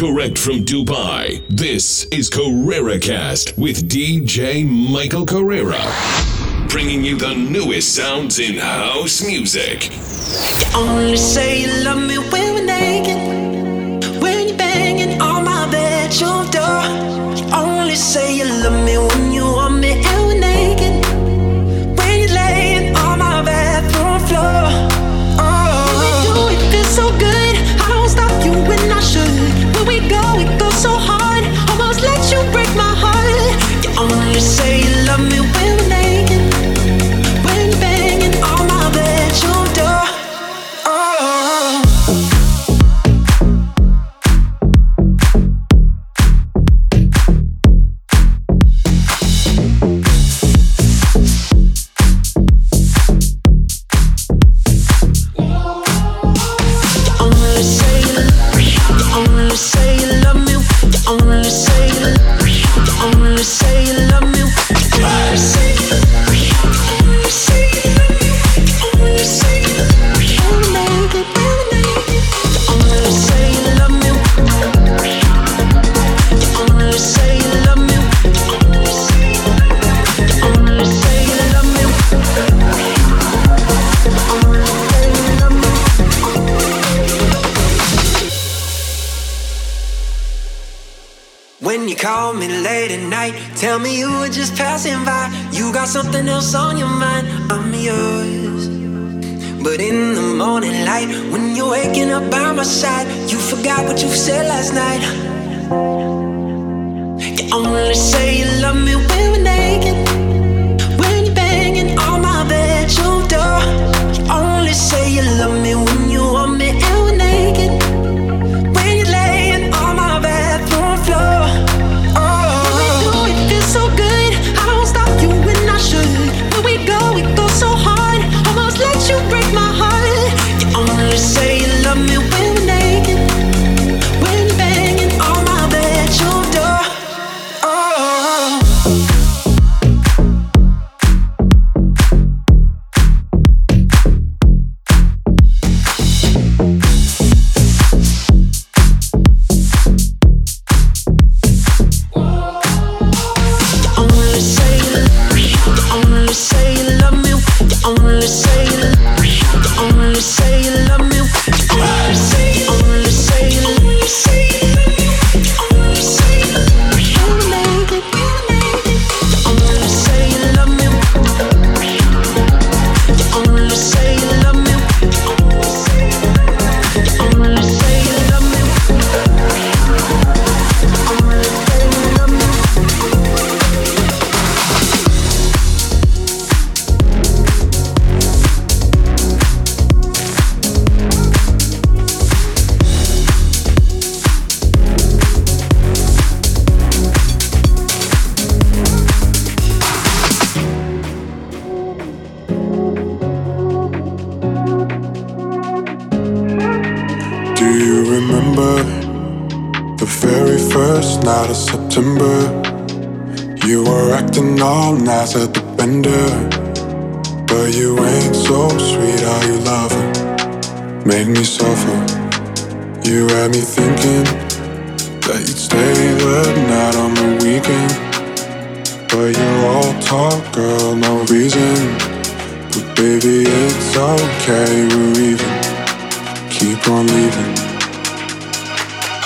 Direct from Dubai, this is KarreraCast with DJ Michael Karrera. Bringing you the newest sounds in house music. Only say you love me when we're naked, when you're banging on my bedroom door. Only say you love me when what you said last night. But you're all talk, girl, no reason. But baby, it's okay, we're even. Keep on leaving.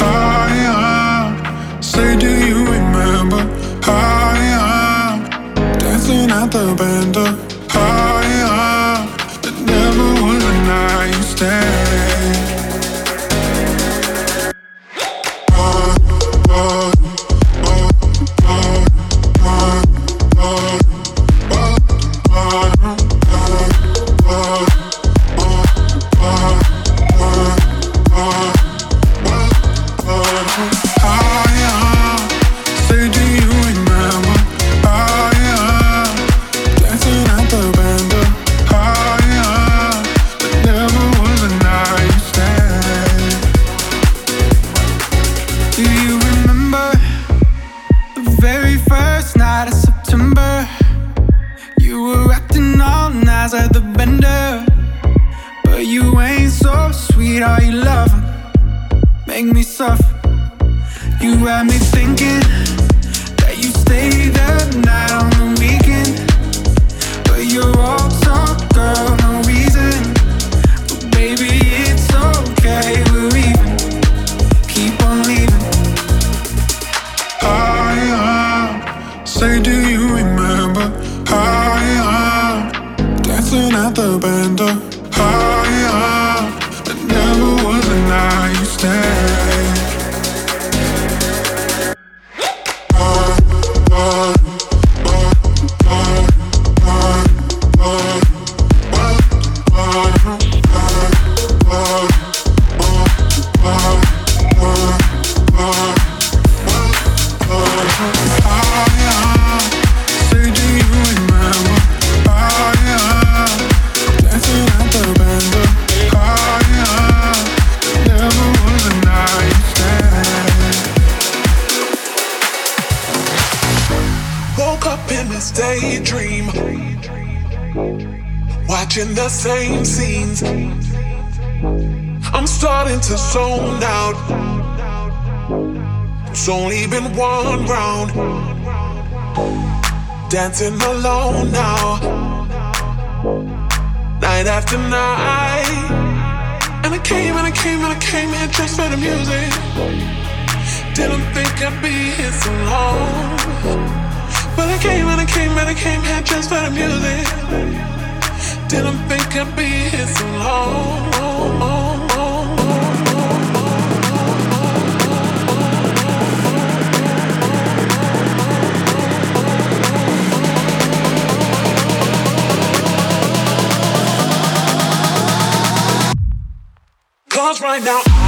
I am. Say, do you remember? I am dancing at the bender. I am. It never was a night stand. Dancing alone now, night after night. And I came and I came and I came here just for the music. Didn't think I'd be here so long, but I came and I came and I came here just for the music. Didn't think I'd be here so long. Right now,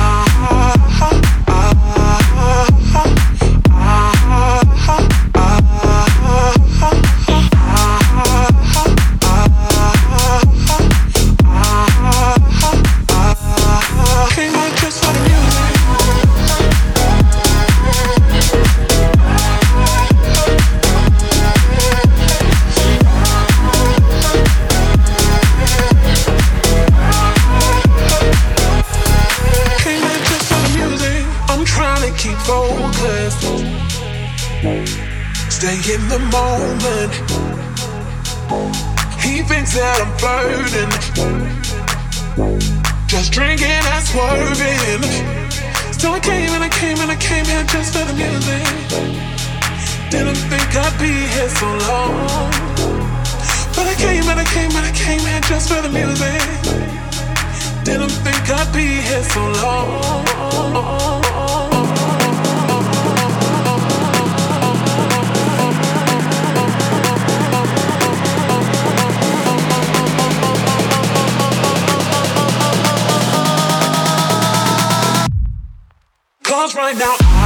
just drinking and swerving. So I came and I came and I came here just for the music. Didn't think I'd be here so long, but I came and I came and I came here just for the music. Didn't think I'd be here so long. Right now.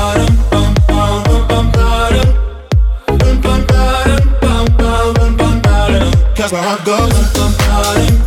Cause where I go, to the party.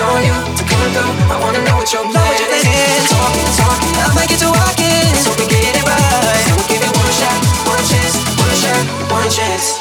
It's on you to come and go. I wanna know what your plan is. Talking, talking, I might get to walking. So we get it right. So we'll give it one shot, one chance, one shot, one chance.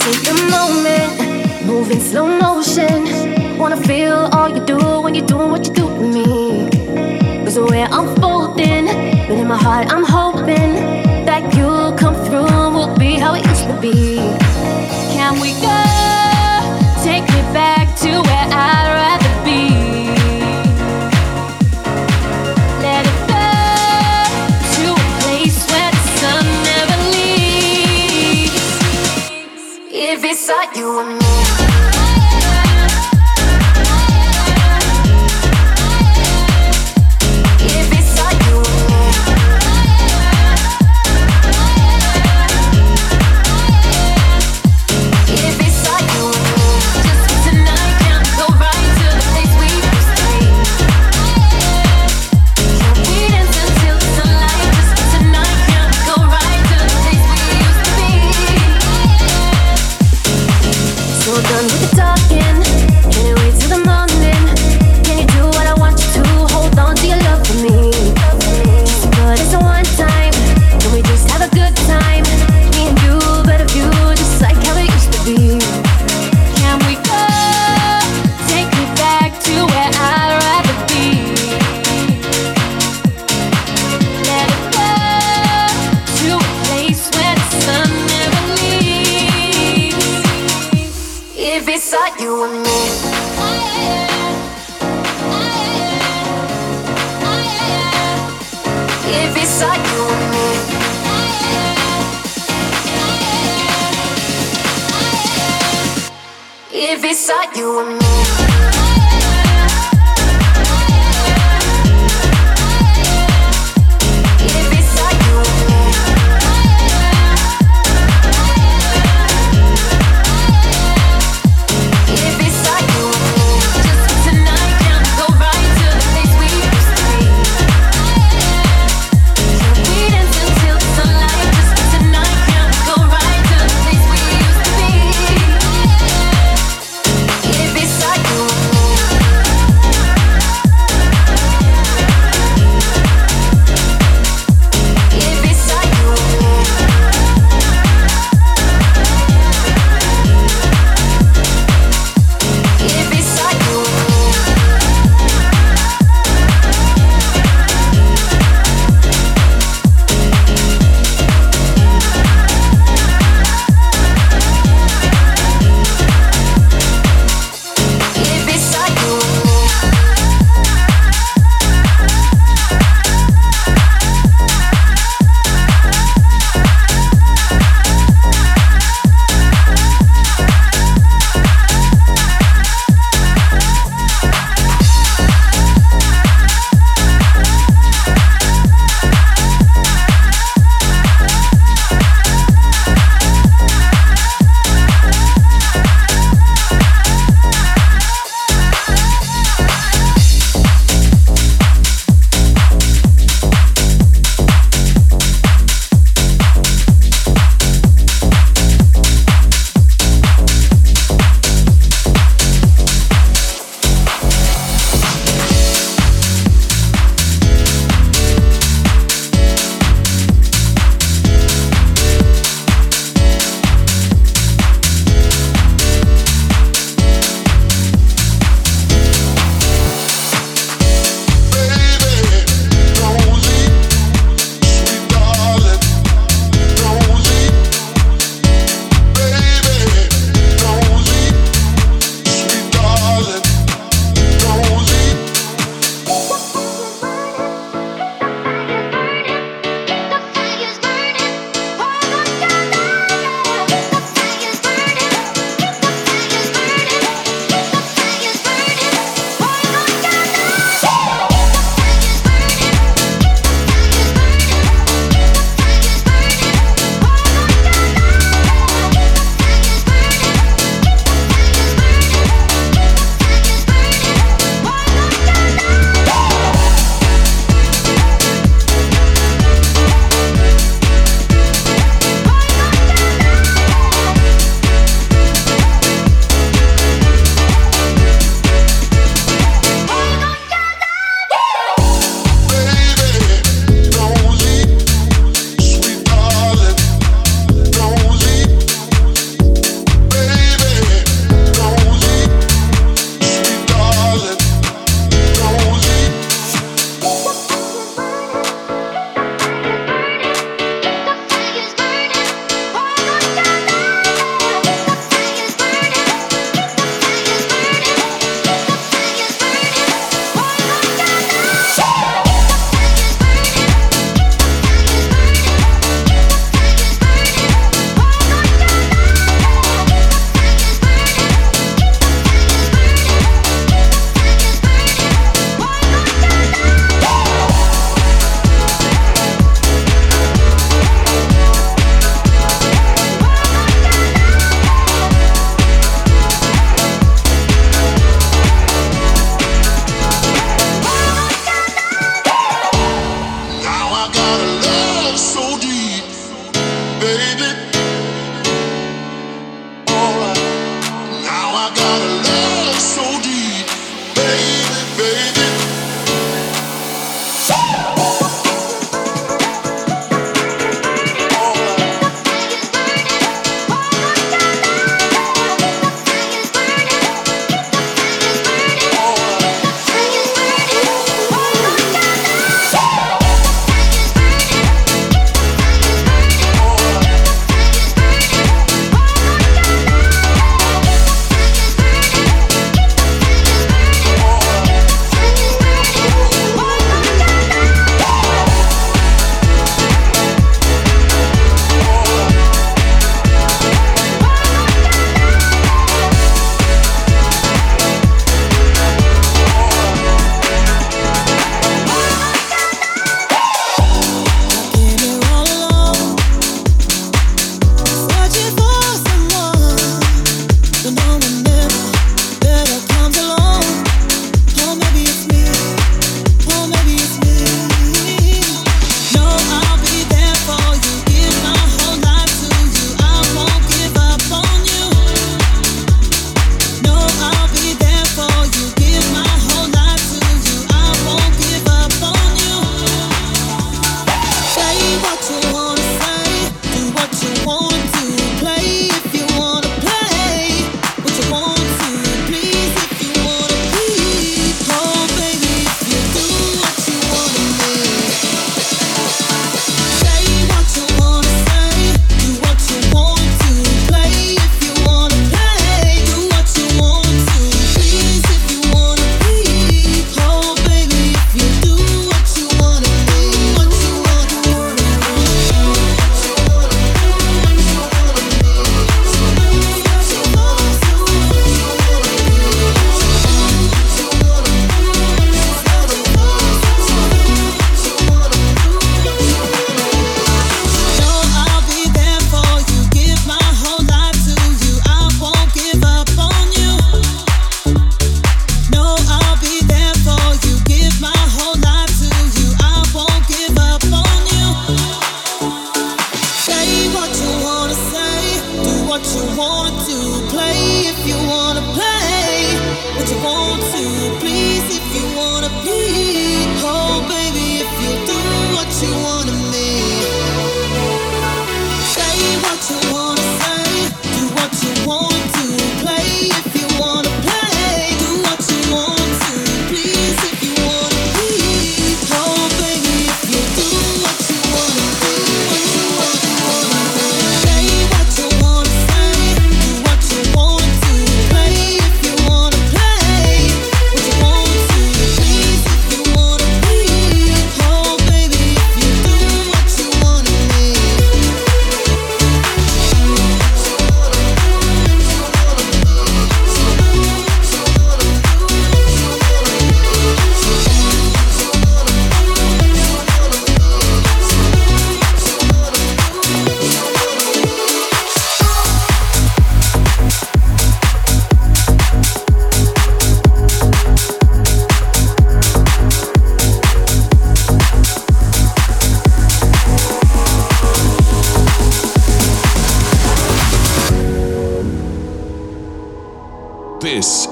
take the moment, move in slow motion. Wanna feel all you do when you do what you do to me. Cause the way I'm folding, but in my heart I'm hoping that you'll come through. we'll be how it used to be. Can we go? Take me back to where I. inside you and me.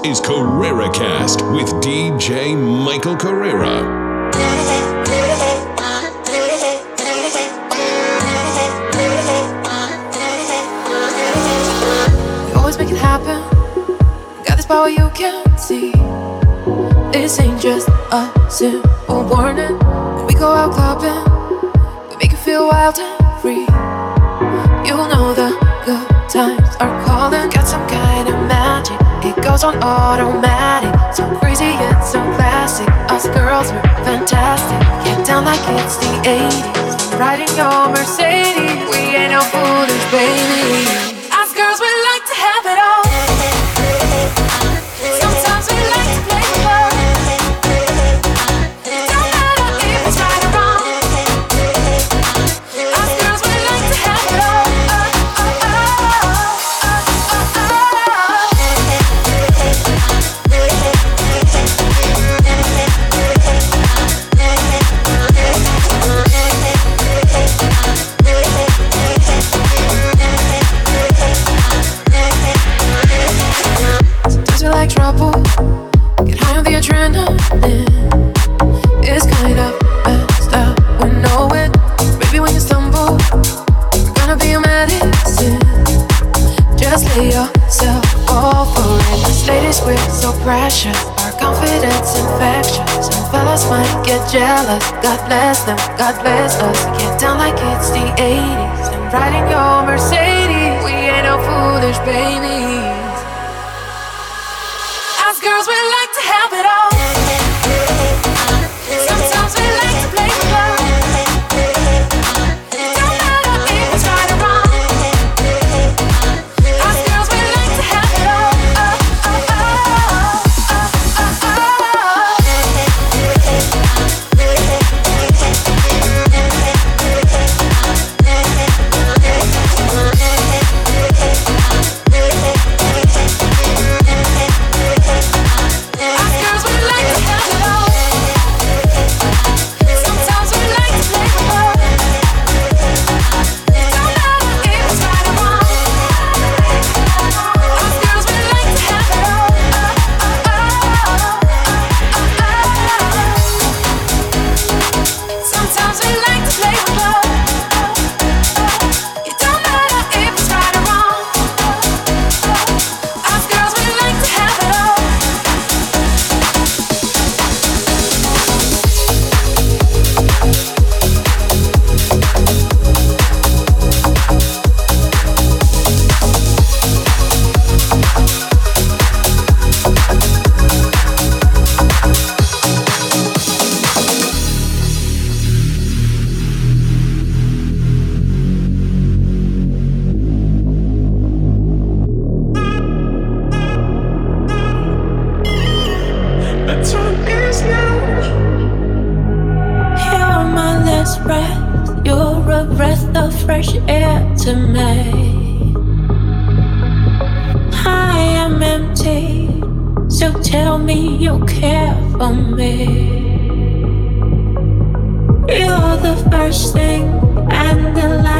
is Karrera Cast with DJ Michael Karrera. make it happen. Got this power you can't see. This ain't just a simple warning. When we go out clubbing, we make you feel wild and free. You know the good times are calling goes on automatic. So crazy and so classic. Us girls were fantastic. Get down like it's the 80s. Riding your Mercedes. We ain't no foolish baby. jealous. God bless them, God bless us. Get down like it's the 80s. I'm riding your Mercedes. We ain't no foolish babies.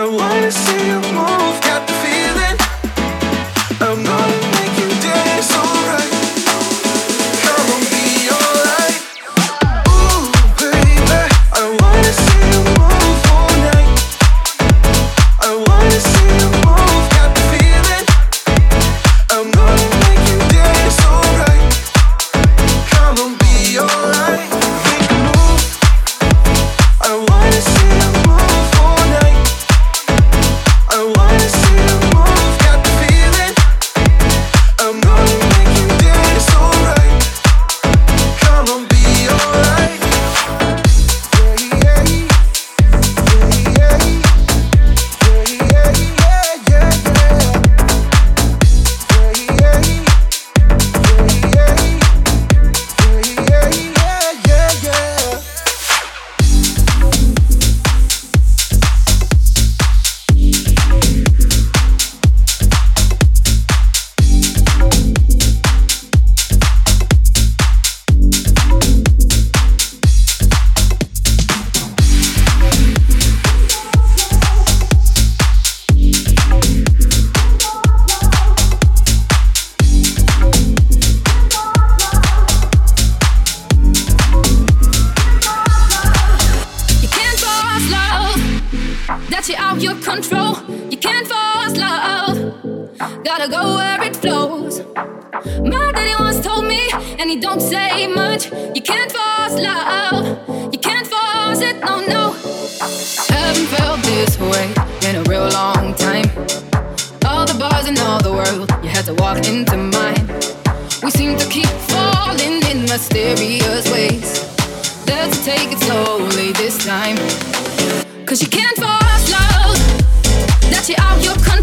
I wanna see you more. mysterious ways. Let's take it slowly this time. Cause you can't force love that you're out your control.